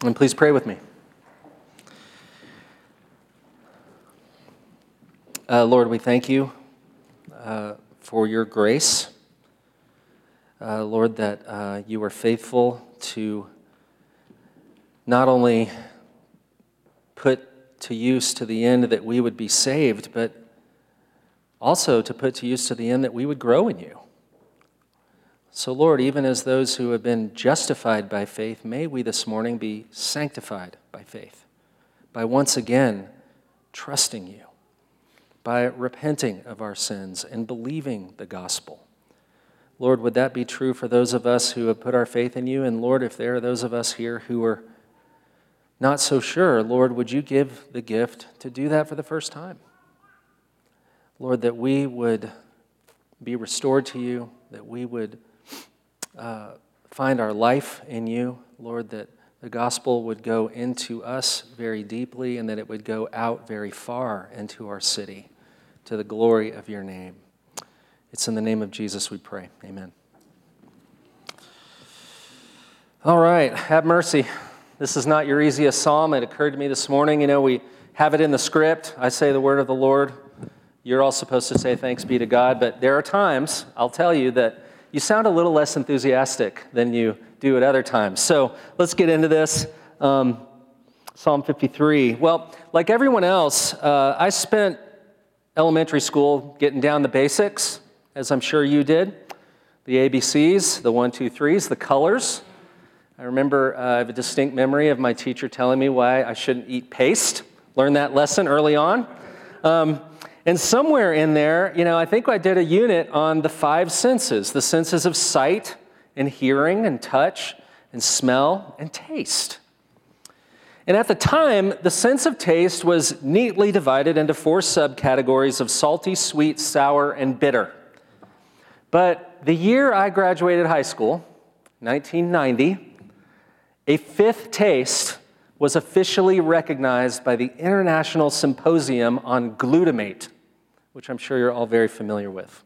And please pray with me. Uh, Lord, we thank you uh, for your grace. Uh, Lord, that uh, you are faithful to not only put to use to the end that we would be saved, but also to put to use to the end that we would grow in you. So, Lord, even as those who have been justified by faith, may we this morning be sanctified by faith, by once again trusting you, by repenting of our sins and believing the gospel. Lord, would that be true for those of us who have put our faith in you? And Lord, if there are those of us here who are not so sure, Lord, would you give the gift to do that for the first time? Lord, that we would be restored to you, that we would uh, find our life in you, Lord, that the gospel would go into us very deeply and that it would go out very far into our city to the glory of your name. It's in the name of Jesus we pray. Amen. All right, have mercy. This is not your easiest psalm. It occurred to me this morning. You know, we have it in the script. I say the word of the Lord. You're all supposed to say thanks be to God, but there are times, I'll tell you, that you sound a little less enthusiastic than you do at other times. So let's get into this. Um, Psalm 53. Well, like everyone else, uh, I spent elementary school getting down the basics, as I'm sure you did the ABCs, the one, two, threes, the colors. I remember uh, I have a distinct memory of my teacher telling me why I shouldn't eat paste. Learned that lesson early on. Um, and somewhere in there, you know, I think I did a unit on the five senses the senses of sight and hearing and touch and smell and taste. And at the time, the sense of taste was neatly divided into four subcategories of salty, sweet, sour, and bitter. But the year I graduated high school, 1990, a fifth taste was officially recognized by the International Symposium on Glutamate which I'm sure you're all very familiar with.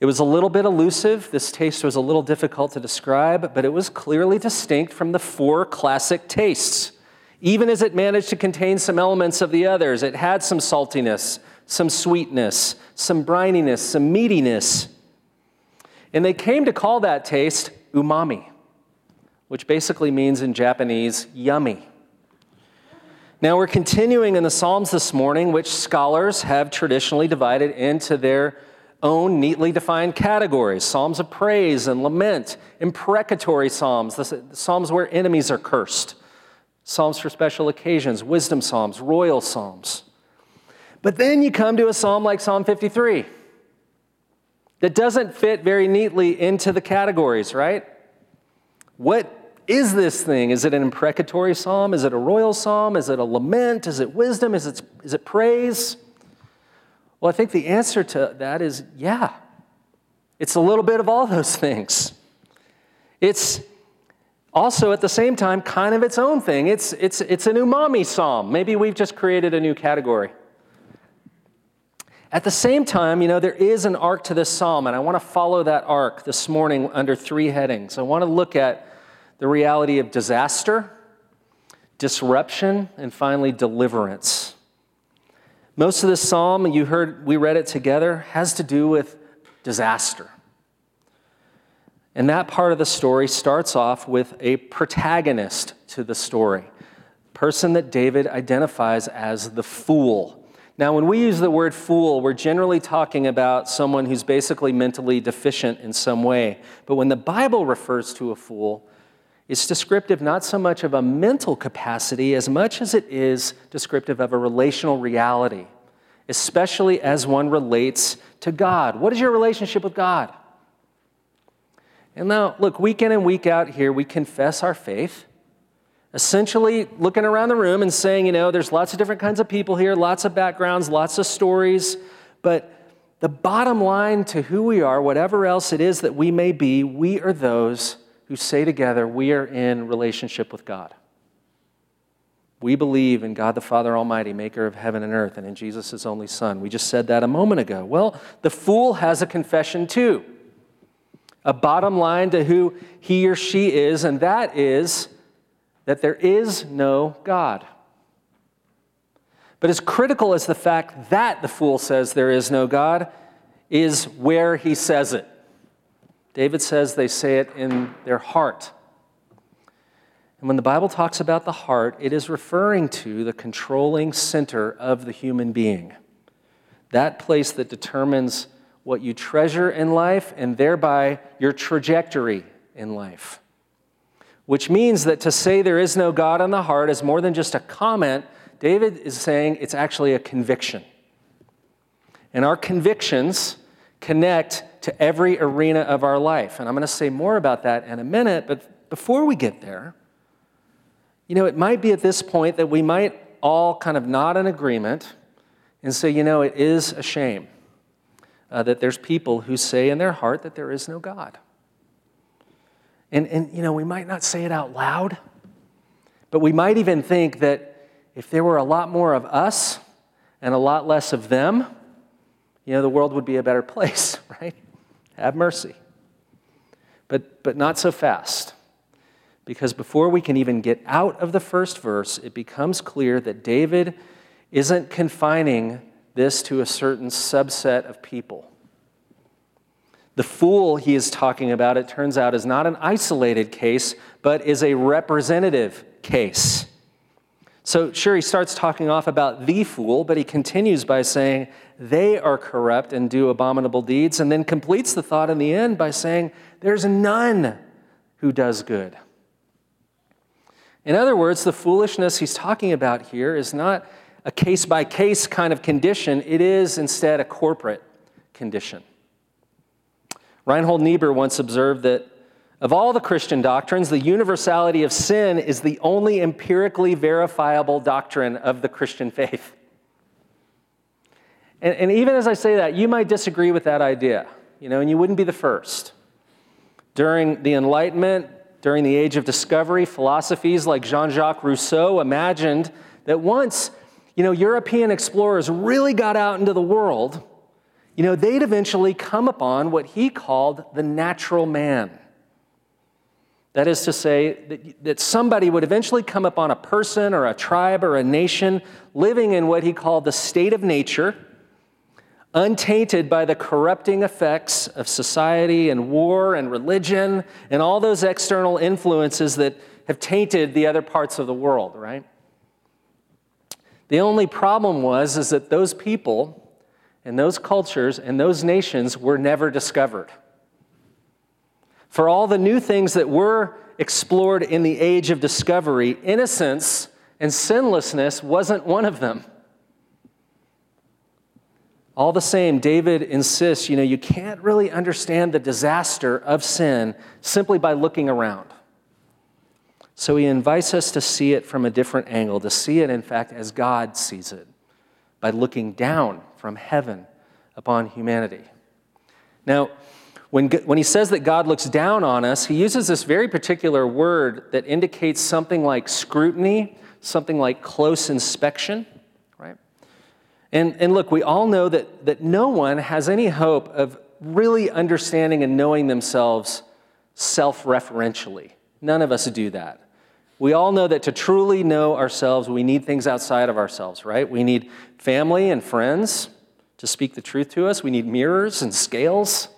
It was a little bit elusive. This taste was a little difficult to describe, but it was clearly distinct from the four classic tastes. Even as it managed to contain some elements of the others, it had some saltiness, some sweetness, some brininess, some meatiness. And they came to call that taste umami, which basically means in Japanese, yummy. Now, we're continuing in the Psalms this morning, which scholars have traditionally divided into their own neatly defined categories Psalms of praise and lament, imprecatory Psalms, the Psalms where enemies are cursed, Psalms for special occasions, wisdom Psalms, royal Psalms. But then you come to a Psalm like Psalm 53 that doesn't fit very neatly into the categories, right? What is this thing? Is it an imprecatory psalm? Is it a royal psalm? Is it a lament? Is it wisdom? Is it, is it praise? Well, I think the answer to that is yeah. It's a little bit of all those things. It's also at the same time kind of its own thing. It's, it's, it's an umami psalm. Maybe we've just created a new category. At the same time, you know, there is an arc to this psalm, and I want to follow that arc this morning under three headings. I want to look at the reality of disaster, disruption, and finally deliverance. Most of this psalm, you heard, we read it together, has to do with disaster. And that part of the story starts off with a protagonist to the story, person that David identifies as the fool. Now, when we use the word fool, we're generally talking about someone who's basically mentally deficient in some way. But when the Bible refers to a fool, it's descriptive not so much of a mental capacity as much as it is descriptive of a relational reality, especially as one relates to God. What is your relationship with God? And now, look, week in and week out here, we confess our faith, essentially looking around the room and saying, you know, there's lots of different kinds of people here, lots of backgrounds, lots of stories, but the bottom line to who we are, whatever else it is that we may be, we are those who say together, We are in relationship with God. We believe in God the Father Almighty, maker of heaven and earth, and in Jesus, his only Son. We just said that a moment ago. Well, the fool has a confession too, a bottom line to who he or she is, and that is that there is no God. But as critical as the fact that the fool says there is no God is where he says it. David says they say it in their heart. And when the Bible talks about the heart, it is referring to the controlling center of the human being. That place that determines what you treasure in life and thereby your trajectory in life. Which means that to say there is no God in the heart is more than just a comment. David is saying it's actually a conviction. And our convictions connect to every arena of our life. And I'm going to say more about that in a minute, but before we get there, you know, it might be at this point that we might all kind of nod in agreement and say, you know, it is a shame uh, that there's people who say in their heart that there is no God. And, and, you know, we might not say it out loud, but we might even think that if there were a lot more of us and a lot less of them, you know, the world would be a better place, right? Have mercy. But, but not so fast. Because before we can even get out of the first verse, it becomes clear that David isn't confining this to a certain subset of people. The fool he is talking about, it turns out, is not an isolated case, but is a representative case. So, sure, he starts talking off about the fool, but he continues by saying, they are corrupt and do abominable deeds, and then completes the thought in the end by saying, there's none who does good. In other words, the foolishness he's talking about here is not a case by case kind of condition, it is instead a corporate condition. Reinhold Niebuhr once observed that of all the Christian doctrines, the universality of sin is the only empirically verifiable doctrine of the Christian faith. And, and, even as I say that, you might disagree with that idea, you know, and you wouldn't be the first. During the Enlightenment, during the Age of Discovery, philosophies like Jean Jacques Rousseau imagined that once you know, European explorers really got out into the world, you know, they'd eventually come upon what he called the natural man. That is to say, that, that somebody would eventually come upon a person or a tribe or a nation living in what he called the state of nature, untainted by the corrupting effects of society and war and religion and all those external influences that have tainted the other parts of the world, right? The only problem was is that those people and those cultures and those nations were never discovered. For all the new things that were explored in the age of discovery, innocence and sinlessness wasn't one of them. All the same, David insists you know, you can't really understand the disaster of sin simply by looking around. So he invites us to see it from a different angle, to see it, in fact, as God sees it, by looking down from heaven upon humanity. Now, when, when he says that God looks down on us, he uses this very particular word that indicates something like scrutiny, something like close inspection? And, and look, we all know that, that no one has any hope of really understanding and knowing themselves self referentially. None of us do that. We all know that to truly know ourselves, we need things outside of ourselves, right? We need family and friends to speak the truth to us. We need mirrors and scales.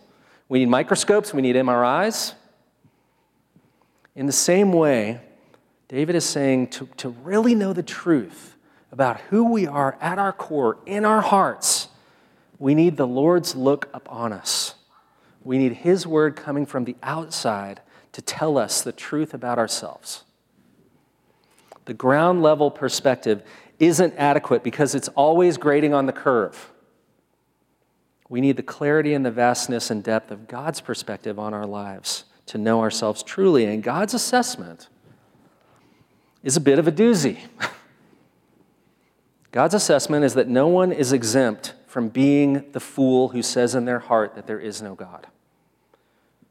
We need microscopes. We need MRIs. In the same way, David is saying to, to really know the truth about who we are at our core, in our hearts, we need the Lord's look upon us. We need His word coming from the outside to tell us the truth about ourselves the ground level perspective isn't adequate because it's always grading on the curve. We need the clarity and the vastness and depth of God's perspective on our lives to know ourselves truly. And God's assessment is a bit of a doozy. God's assessment is that no one is exempt from being the fool who says in their heart that there is no God.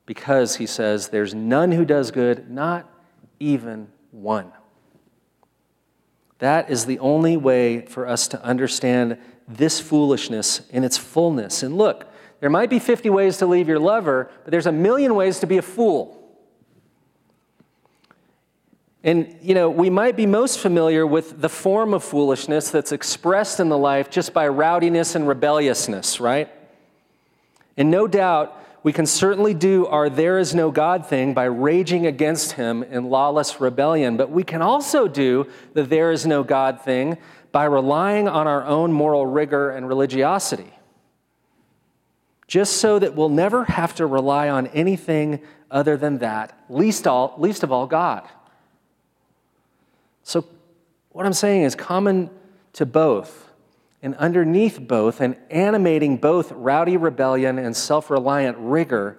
Because, he says, there's none who does good, not even one. That is the only way for us to understand this foolishness in its fullness. And look, there might be 50 ways to leave your lover, but there's a million ways to be a fool. And, you know, we might be most familiar with the form of foolishness that's expressed in the life just by rowdiness and rebelliousness, right? And no doubt, we can certainly do our there is no God thing by raging against him in lawless rebellion, but we can also do the there is no God thing by relying on our own moral rigor and religiosity. Just so that we'll never have to rely on anything other than that, least, all, least of all God. So, what I'm saying is common to both and underneath both and animating both rowdy rebellion and self reliant rigor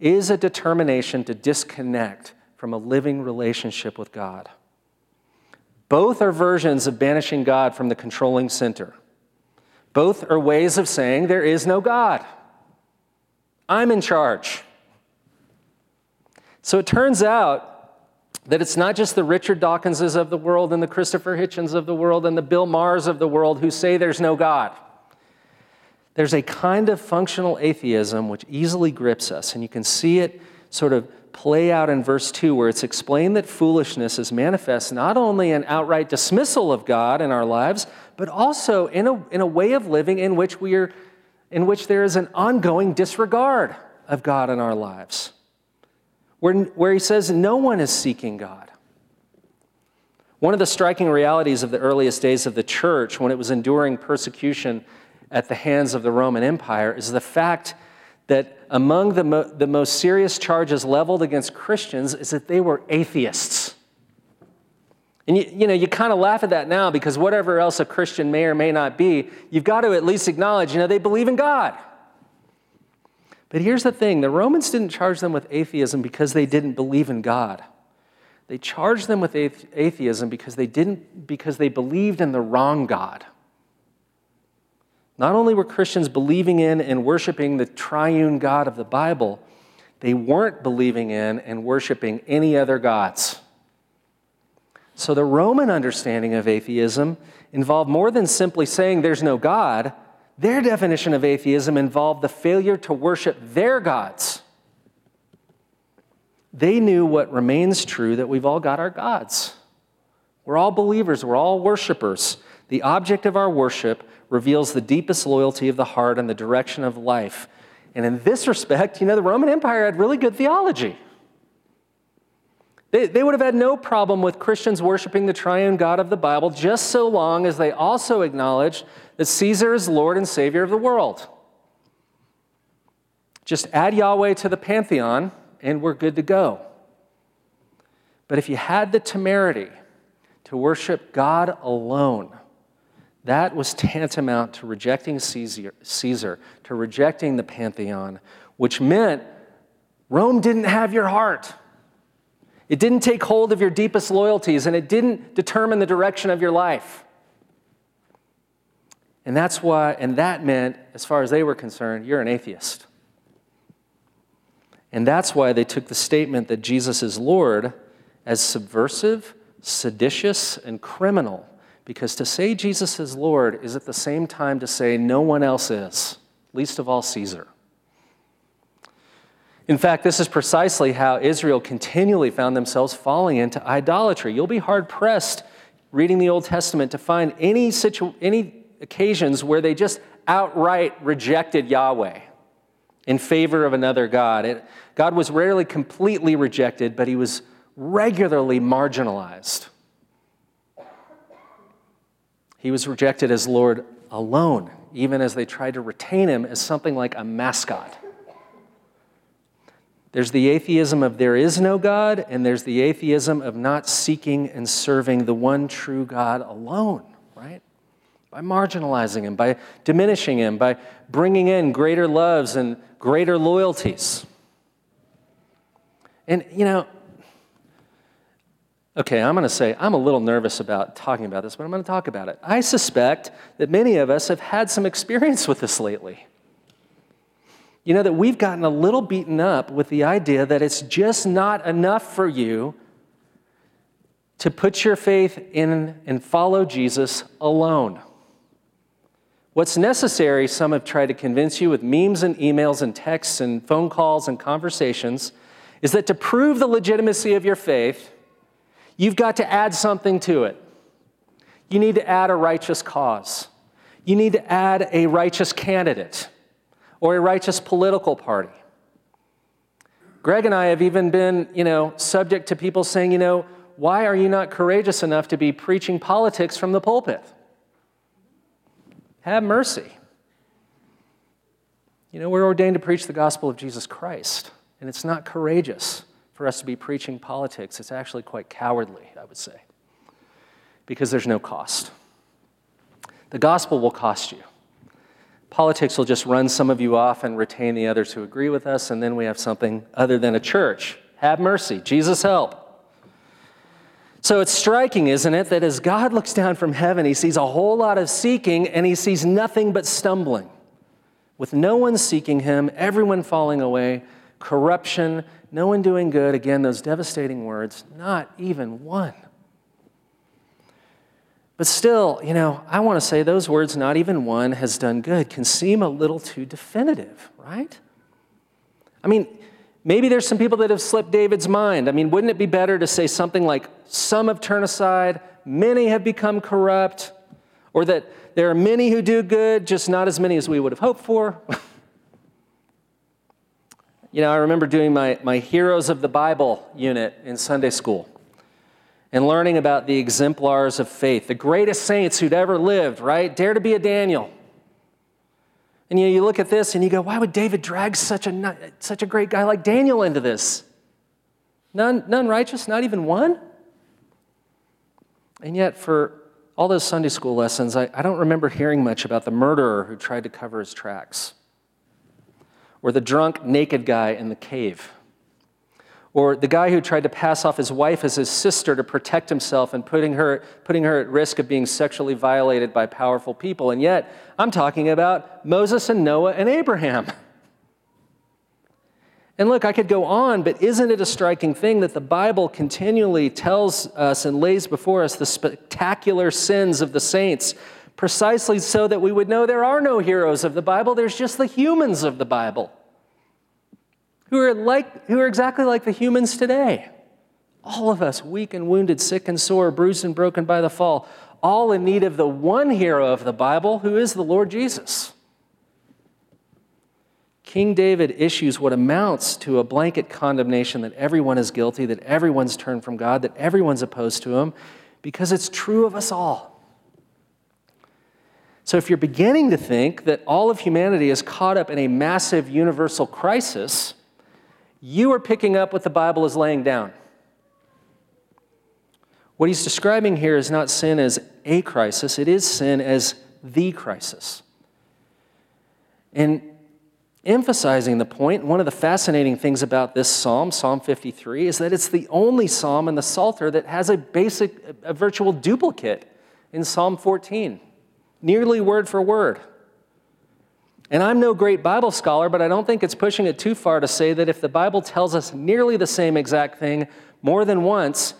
is a determination to disconnect from a living relationship with God. Both are versions of banishing God from the controlling center. Both are ways of saying there is no God. I'm in charge. So it turns out that it's not just the Richard Dawkinses of the world and the Christopher Hitchens of the world and the Bill Mahers of the world who say there's no God. There's a kind of functional atheism which easily grips us, and you can see it sort of play out in verse 2, where it's explained that foolishness is manifest not only in outright dismissal of God in our lives, but also in a, in a way of living in which, we are, in which there is an ongoing disregard of God in our lives where, where he says no one is seeking God. One of the striking realities of the earliest days of the church when it was enduring persecution at the hands of the Roman Empire is the fact that among the, mo- the most serious charges leveled against Christians is that they were atheists. And you, you know, you kind of laugh at that now because whatever else a Christian may or may not be, you've got to at least acknowledge, you know, they believe in God. But here's the thing the Romans didn't charge them with atheism because they didn't believe in God. They charged them with atheism because they didn't because they believed in the wrong God. Not only were Christians believing in and worshiping the triune God of the Bible, they weren't believing in and worshiping any other gods. So the Roman understanding of atheism involved more than simply saying there's no God. Their definition of atheism involved the failure to worship their gods. They knew what remains true that we've all got our gods. We're all believers, we're all worshipers. The object of our worship reveals the deepest loyalty of the heart and the direction of life. And in this respect, you know, the Roman Empire had really good theology. They, they would have had no problem with Christians worshiping the triune God of the Bible just so long as they also acknowledged that Caesar is Lord and Savior of the world. Just add Yahweh to the pantheon, and we're good to go. But if you had the temerity to worship God alone, that was tantamount to rejecting Caesar, Caesar, to rejecting the pantheon, which meant Rome didn't have your heart. It didn't take hold of your deepest loyalties, and it didn't determine the direction of your life. And that's why, and that meant, as far as they were concerned, you're an atheist. And that's why they took the statement that Jesus is Lord as subversive, seditious, and criminal. Because to say Jesus is Lord is at the same time to say no one else is, least of all Caesar. In fact, this is precisely how Israel continually found themselves falling into idolatry. You'll be hard pressed reading the Old Testament to find any, situ- any occasions where they just outright rejected Yahweh in favor of another God. It, God was rarely completely rejected, but he was regularly marginalized. He was rejected as Lord alone, even as they tried to retain him as something like a mascot. There's the atheism of there is no God, and there's the atheism of not seeking and serving the one true God alone? By marginalizing him, by diminishing him, by bringing in greater loves and greater loyalties. And, you know, okay, I'm going to say I'm a little nervous about talking about this, but I'm going to talk about it. I suspect that many of us have had some experience with this lately. You know, that we've gotten a little beaten up with the idea that it's just not enough for you to put your faith in and follow Jesus alone. What's necessary, some have tried to convince you with memes and emails and texts and phone calls and conversations, is that to prove the legitimacy of your faith, You've got to add something to it. You need to add a righteous cause. You need to add a righteous candidate or a righteous political party. Greg and I have even been, you know, subject to people saying, you know, why are you not courageous enough to be preaching politics from the pulpit? Have mercy. You know, we're ordained to preach the gospel of Jesus Christ, and it's not courageous for us to be preaching politics. It's actually quite cowardly, I would say, because there's no cost. The gospel will cost you. Politics will just run some of you off and retain the others who agree with us, and then we have something other than a church. Have mercy. Jesus help. So it's striking, isn't it, that as God looks down from heaven, he sees a whole lot of seeking and he sees nothing but stumbling. With no one seeking him, everyone falling away, corruption, no one doing good. Again, those devastating words, not even one. But still, you know, I want to say those words, not even one has done good, can seem a little too definitive, right? I mean, Maybe there's some people that have slipped David's mind. I mean, wouldn't it be better to say something like, Some have turned aside, many have become corrupt, or that there are many who do good, just not as many as we would have hoped for? you know, I remember doing my, my Heroes of the Bible unit in Sunday school and learning about the exemplars of faith, the greatest saints who'd ever lived, right? Dare to be a Daniel. And you, know, you look at this and you go, why would David drag such a, such a great guy like Daniel into this? None, none righteous, not even one? And yet, for all those Sunday school lessons, I, I don't remember hearing much about the murderer who tried to cover his tracks, or the drunk, naked guy in the cave or the guy who tried to pass off his wife as his sister to protect himself and putting her, putting her at risk of being sexually violated by powerful people. And yet, I'm talking about Moses and Noah and Abraham. And look, I could go on, but isn't it a striking thing that the Bible continually tells us and lays before us the spectacular sins of the saints, precisely so that we would know there are no heroes of the Bible, there's just the humans of the Bible who are, like, who are exactly like the humans today. All of us, weak and wounded, sick and sore, bruised and broken by the fall, all in need of the one hero of the Bible, who is the Lord Jesus. King David issues what amounts to a blanket condemnation that everyone is guilty, that everyone's turned from God, that everyone's opposed to him, because it's true of us all. So, if you're beginning to think that all of humanity is caught up in a massive universal crisis, you are picking up what the Bible is laying down. What he's describing here is not sin as a crisis, it is sin as the crisis. And emphasizing the point, one of the fascinating things about this psalm, Psalm 53, is that it's the only psalm in the Psalter that has a basic, a virtual duplicate in Psalm 14, nearly word for word. And I'm no great Bible scholar, but I don't think it's pushing it too far to say that if the Bible tells us nearly the same exact thing more than once,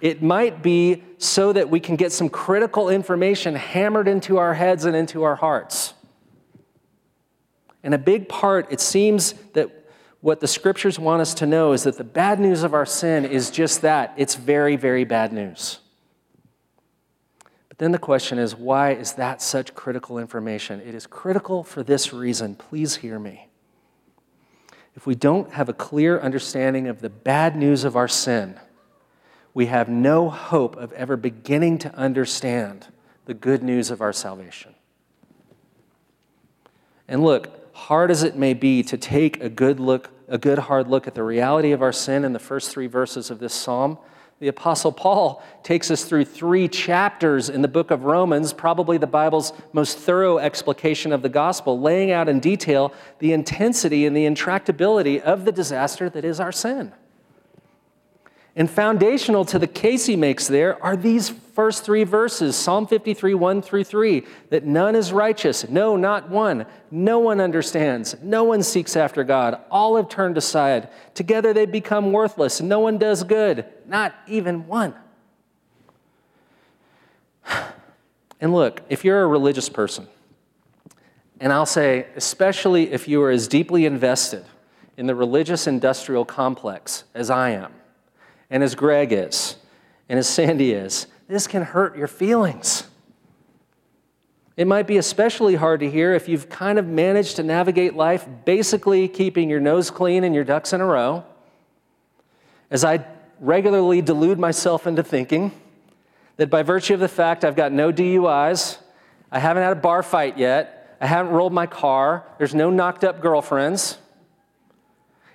it might be so that we can get some critical information hammered into our heads and into our hearts. And a big part, it seems that what the scriptures want us to know is that the bad news of our sin is just that it's very, very bad news. Then the question is why is that such critical information? It is critical for this reason. Please hear me. If we don't have a clear understanding of the bad news of our sin, we have no hope of ever beginning to understand the good news of our salvation. And look, hard as it may be to take a good look, a good hard look at the reality of our sin in the first three verses of this psalm, the Apostle Paul takes us through three chapters in the book of Romans, probably the Bible's most thorough explication of the gospel, laying out in detail the intensity and the intractability of the disaster that is our sin. And foundational to the case he makes there are these first three verses Psalm 53, 1 through 3 that none is righteous, no, not one. No one understands, no one seeks after God. All have turned aside. Together they become worthless. No one does good, not even one. And look, if you're a religious person, and I'll say, especially if you are as deeply invested in the religious industrial complex as I am, and as Greg is, and as Sandy is, this can hurt your feelings. It might be especially hard to hear if you've kind of managed to navigate life basically keeping your nose clean and your ducks in a row. As I regularly delude myself into thinking that by virtue of the fact I've got no DUIs, I haven't had a bar fight yet, I haven't rolled my car, there's no knocked up girlfriends.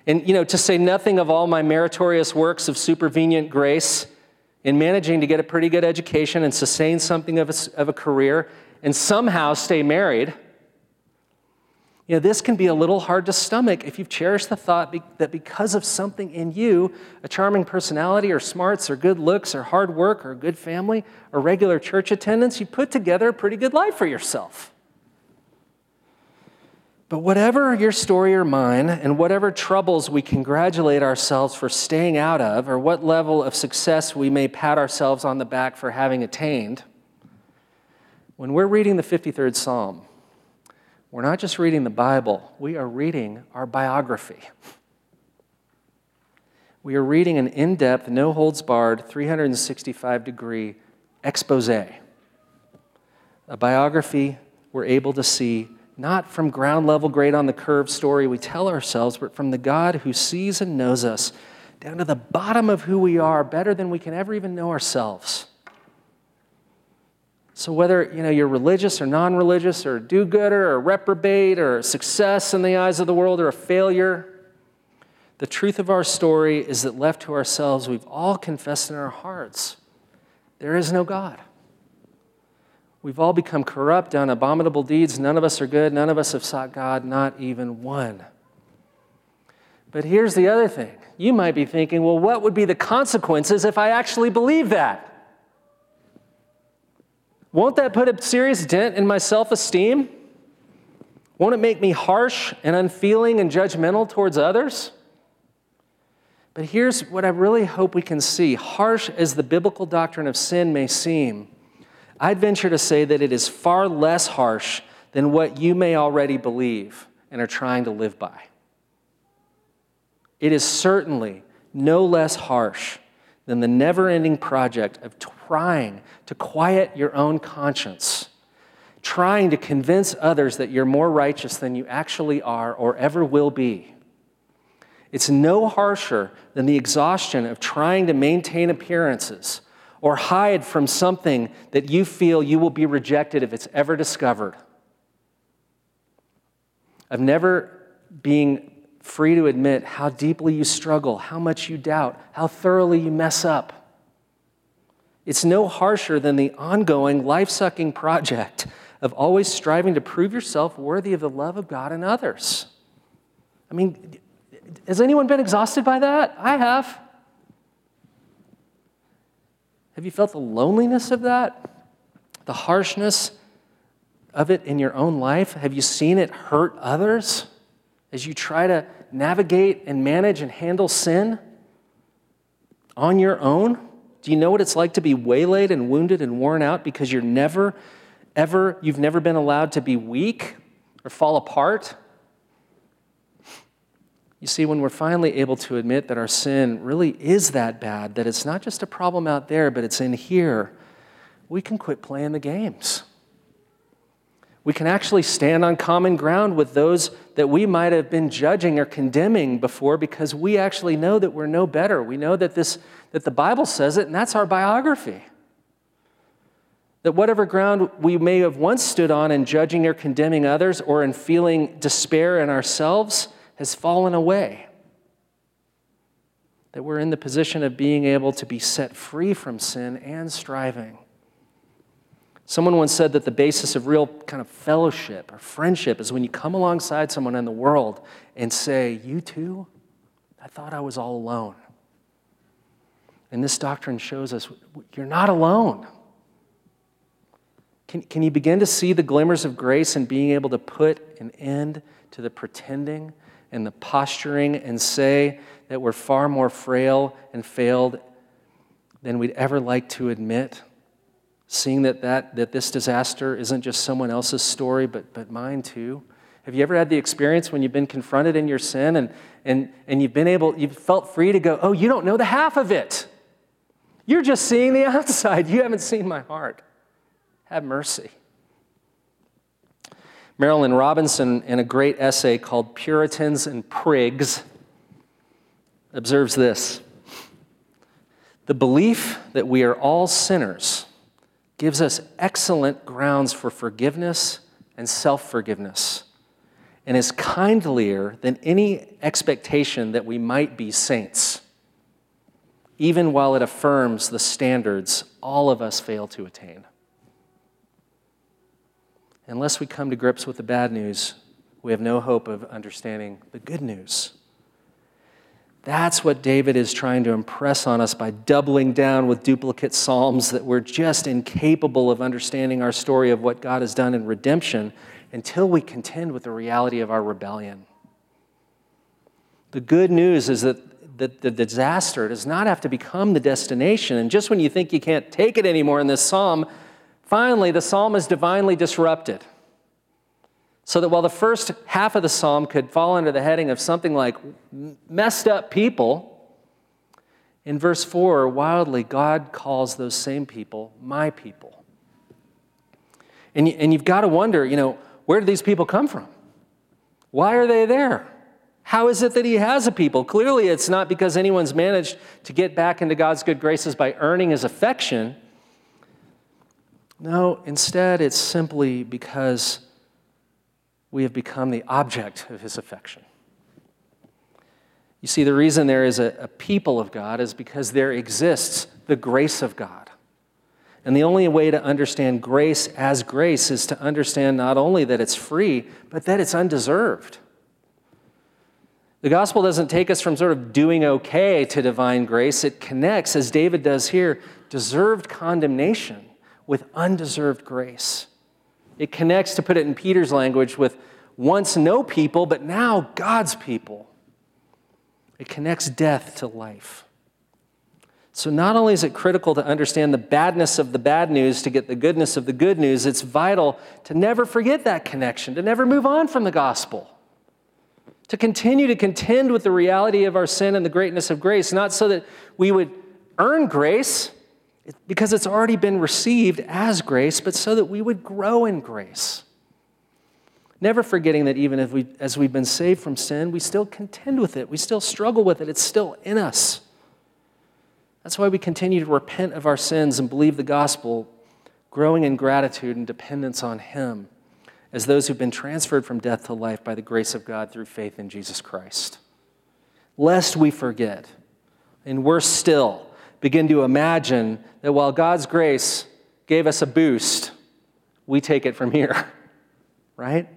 And, you know, to say nothing of all my meritorious works of supervenient grace in managing to get a pretty good education and sustain something of a, of a career and somehow stay married, you know, this can be a little hard to stomach if you've cherished the thought be- that because of something in you, a charming personality or smarts or good looks or hard work or a good family or regular church attendance, you put together a pretty good life for yourself. But whatever your story or mine, and whatever troubles we congratulate ourselves for staying out of, or what level of success we may pat ourselves on the back for having attained, when we're reading the 53rd Psalm, we're not just reading the Bible, we are reading our biography. We are reading an in depth, no holds barred, 365 degree expose. A biography we're able to see not from ground level, grade on the curve story we tell ourselves, but from the God who sees and knows us down to the bottom of who we are better than we can ever even know ourselves. So whether you know you're religious or non-religious or do-gooder or reprobate or success in the eyes of the world or a failure, the truth of our story is that left to ourselves, we've all confessed in our hearts there is no God. We've all become corrupt, done abominable deeds. None of us are good. None of us have sought God, not even one. But here's the other thing. You might be thinking, well, what would be the consequences if I actually believe that? Won't that put a serious dent in my self esteem? Won't it make me harsh and unfeeling and judgmental towards others? But here's what I really hope we can see harsh as the biblical doctrine of sin may seem, I'd venture to say that it is far less harsh than what you may already believe and are trying to live by. It is certainly no less harsh than the never ending project of trying to quiet your own conscience, trying to convince others that you're more righteous than you actually are or ever will be. It's no harsher than the exhaustion of trying to maintain appearances or hide from something that you feel you will be rejected if it's ever discovered. Of never being free to admit how deeply you struggle, how much you doubt, how thoroughly you mess up. It's no harsher than the ongoing life sucking project of always striving to prove yourself worthy of the love of God and others. I mean, has anyone been exhausted by that? I have. Have you felt the loneliness of that? The harshness of it in your own life? Have you seen it hurt others as you try to navigate and manage and handle sin on your own? Do you know what it's like to be waylaid and wounded and worn out because you're never, ever, you've never been allowed to be weak or fall apart? You see, when we're finally able to admit that our sin really is that bad, that it's not just a problem out there, but it's in here, we can quit playing the games. We can actually stand on common ground with those that we might have been judging or condemning before because we actually know that we're no better. We know that, this, that the Bible says it, and that's our biography. That whatever ground we may have once stood on in judging or condemning others or in feeling despair in ourselves, has fallen away. That we're in the position of being able to be set free from sin and striving. Someone once said that the basis of real kind of fellowship or friendship is when you come alongside someone in the world and say, You too? I thought I was all alone. And this doctrine shows us you're not alone. Can, can you begin to see the glimmers of grace and being able to put an end to the pretending and the posturing and say that we're far more frail and failed than we'd ever like to admit. Seeing that, that, that this disaster isn't just someone else's story, but, but mine too. Have you ever had the experience when you've been confronted in your sin and, and, and you've been able, you've felt free to go, oh, you don't know the half of it. You're just seeing the outside. You haven't seen my heart. Have mercy. Marilynne Robinson, in a great essay called Puritans and Prigs, observes this The belief that we are all sinners gives us excellent grounds for forgiveness and self forgiveness, and is kindlier than any expectation that we might be saints, even while it affirms the standards all of us fail to attain. Unless we come to grips with the bad news, we have no hope of understanding the good news. That's what David is trying to impress on us by doubling down with duplicate psalms that we're just incapable of understanding our story of what God has done in redemption until we contend with the reality of our rebellion. The good news is that, that the disaster does not have to become the destination. And just when you think you can't take it anymore in this psalm, finally the psalm is divinely disrupted. So that while the first half of the psalm could fall under the heading of something like messed up people, in verse 4, wildly, God calls those same people my people. And, and you've got to wonder, you know, where do these people come from? Why are they there? How is it that he has a people? Clearly, it's not because anyone's managed to get back into God's good graces by earning his affection. No, instead, it's simply because we have become the object of his affection. You see, the reason there is a, a, people of God is because there exists the grace of God. And the only way to understand grace as grace is to understand not only that it's free, but that it's undeserved. The gospel doesn't take us from sort of doing okay to divine grace. It connects, as David does here, deserved condemnation with undeserved grace. It connects, to put it in Peter's language, with once no people, but now God's people. It connects death to life. So, not only is it critical to understand the badness of the bad news to get the goodness of the good news, it's vital to never forget that connection, to never move on from the gospel, to continue to contend with the reality of our sin and the greatness of grace, not so that we would earn grace, because it's already been received as grace, but so that we would grow in grace. Never forgetting that even if we, as we've been saved from sin, we still contend with it. We still struggle with it. It's still in us. That's why we continue to repent of our sins and believe the gospel, growing in gratitude and dependence on Him as those who've been transferred from death to life by the grace of God through faith in Jesus Christ. Lest we forget, and worse still, begin to imagine that while God's grace gave us a boost, we take it from here, right?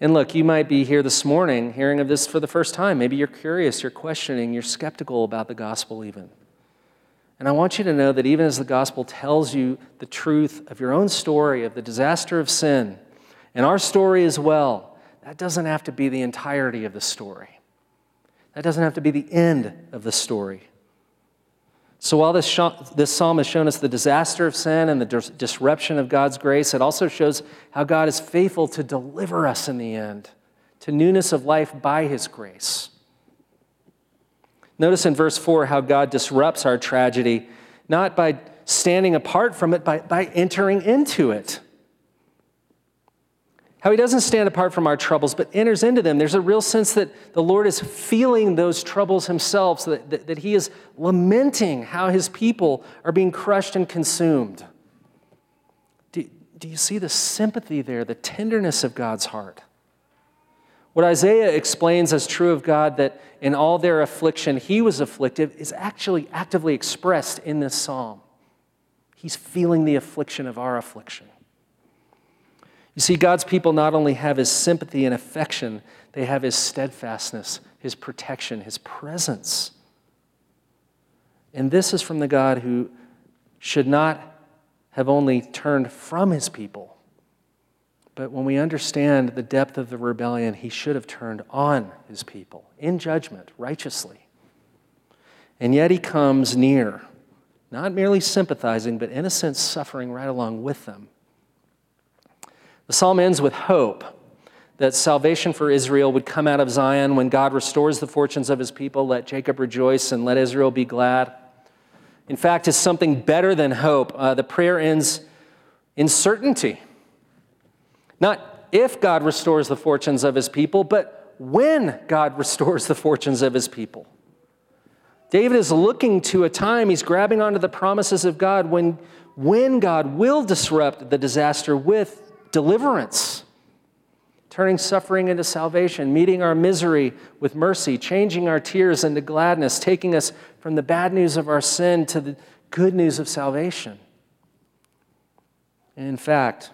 And look, you might be here this morning hearing of this for the first time. Maybe you're curious, you're questioning, you're skeptical about the gospel, even. And I want you to know that even as the gospel tells you the truth of your own story, of the disaster of sin, and our story as well, that doesn't have to be the entirety of the story. That doesn't have to be the end of the story. So while this, this psalm has shown us the disaster of sin and the dis- disruption of God's grace, it also shows how God is faithful to deliver us in the end to newness of life by his grace. Notice in verse 4 how God disrupts our tragedy, not by standing apart from it, but by entering into it how he doesn't stand apart from our troubles, but enters into them. There's a real sense that the Lord is feeling those troubles himself, so that, that, that, he is lamenting how his people are being crushed and consumed. Do, do you see the sympathy there, the tenderness of God's heart? What Isaiah explains as true of God, that in all their affliction he was afflicted, is actually actively expressed in this psalm. He's feeling the affliction of our affliction. You see, God's people not only have his sympathy and affection, they have his steadfastness, his protection, his presence. And this is from the God who should not have only turned from his people, but when we understand the depth of the rebellion, he should have turned on his people in judgment, righteously. And yet he comes near, not merely sympathizing, but in a sense suffering right along with them. The psalm ends with hope that salvation for Israel would come out of Zion when God restores the fortunes of his people. Let Jacob rejoice and let Israel be glad. In fact, is something better than hope. Uh, the prayer ends in certainty. Not if God restores the fortunes of his people, but when God restores the fortunes of his people. David is looking to a time, he's grabbing onto the promises of God when, when God will disrupt the disaster with deliverance, turning suffering into salvation, meeting our misery with mercy, changing our tears into gladness, taking us from the bad news of our sin to the good news of salvation. In fact,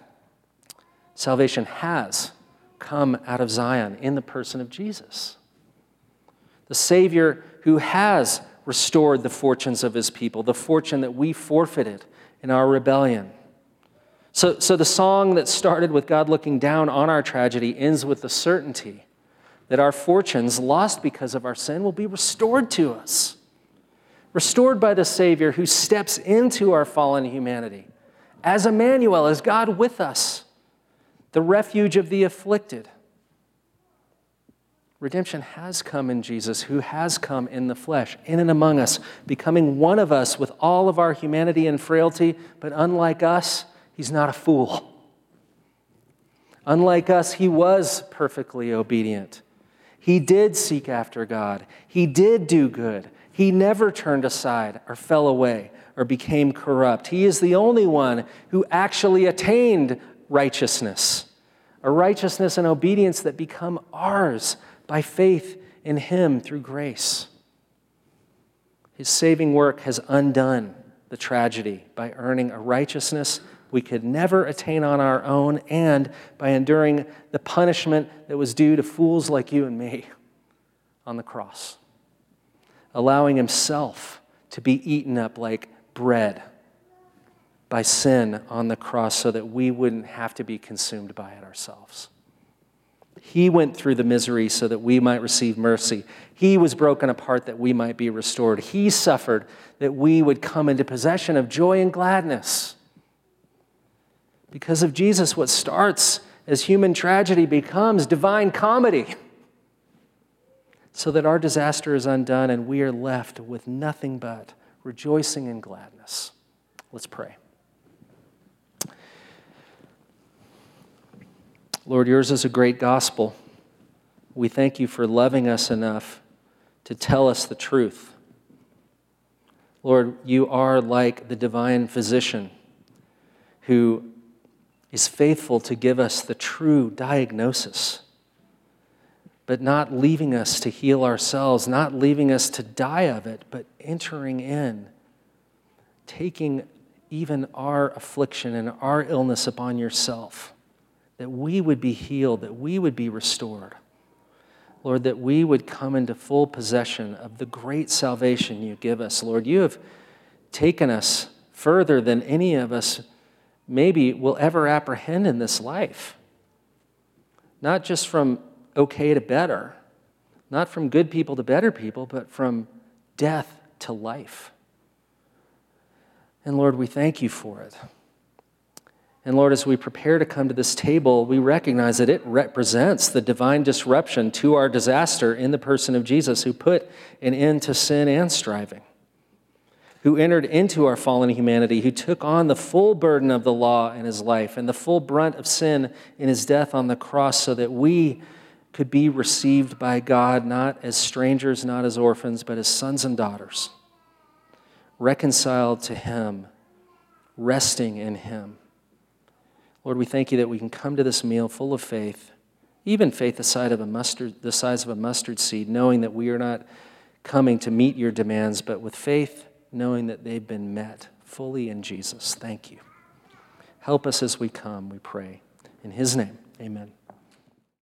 salvation has come out of Zion in the person of Jesus. The Savior who has restored the fortunes of his people, the fortune that we forfeited in our rebellion. So, so the song that started with God looking down on our tragedy ends with the certainty that our fortunes lost because of our sin will be restored to us. Restored by the Savior who steps into our fallen humanity. As Emmanuel, as God with us, the refuge of the afflicted. Redemption has come in Jesus, who has come in the flesh, in and among us, becoming one of us with all of our humanity and frailty, but unlike us, he's not a fool. Unlike us, he was perfectly obedient. He did seek after God, he did do good. He never turned aside or fell away or became corrupt. He is the only one who actually attained righteousness, a righteousness and obedience that become ours by faith in Him through grace. His saving work has undone the tragedy by earning a righteousness we could never attain on our own and by enduring the punishment that was due to fools like you and me on the cross, allowing Himself to be eaten up like bread by sin on the cross so that we wouldn't have to be consumed by it ourselves. He went through the misery so that we might receive mercy. He was broken apart that we might be restored. He suffered that we would come into possession of joy and gladness. Because of Jesus, what starts as human tragedy becomes divine comedy. So that our disaster is undone and we are left with nothing but rejoicing and gladness. Let's pray. Lord, yours is a great gospel. We thank you for loving us enough to tell us the truth. Lord, you are like the divine physician who is faithful to give us the true diagnosis, but not leaving us to heal ourselves, not leaving us to die of it, but entering in, taking even our affliction and our illness upon yourself that we would be healed, that we would be restored. Lord, that we would come into full possession of the great salvation you give us. Lord, you have taken us further than any of us maybe will ever apprehend in this life. Not just from okay to better, not from good people to better people, but from death to life. And Lord, we thank you for it. And Lord, as we prepare to come to this table, we recognize that it represents the divine disruption to our disaster in the person of Jesus, who put an end to sin and striving, who entered into our fallen humanity, who took on the full burden of the law in his life and the full brunt of sin in his death on the cross, so that we could be received by God not as strangers, not as orphans, but as sons and daughters, reconciled to him, resting in him. Lord, we thank you that we can come to this meal full of faith, even faith the size of a mustard, the size of a mustard seed, knowing that we are not coming to meet your demands, but with faith, knowing that they've been met fully in Jesus. Thank you. Help us as we come, we pray. In his name, amen.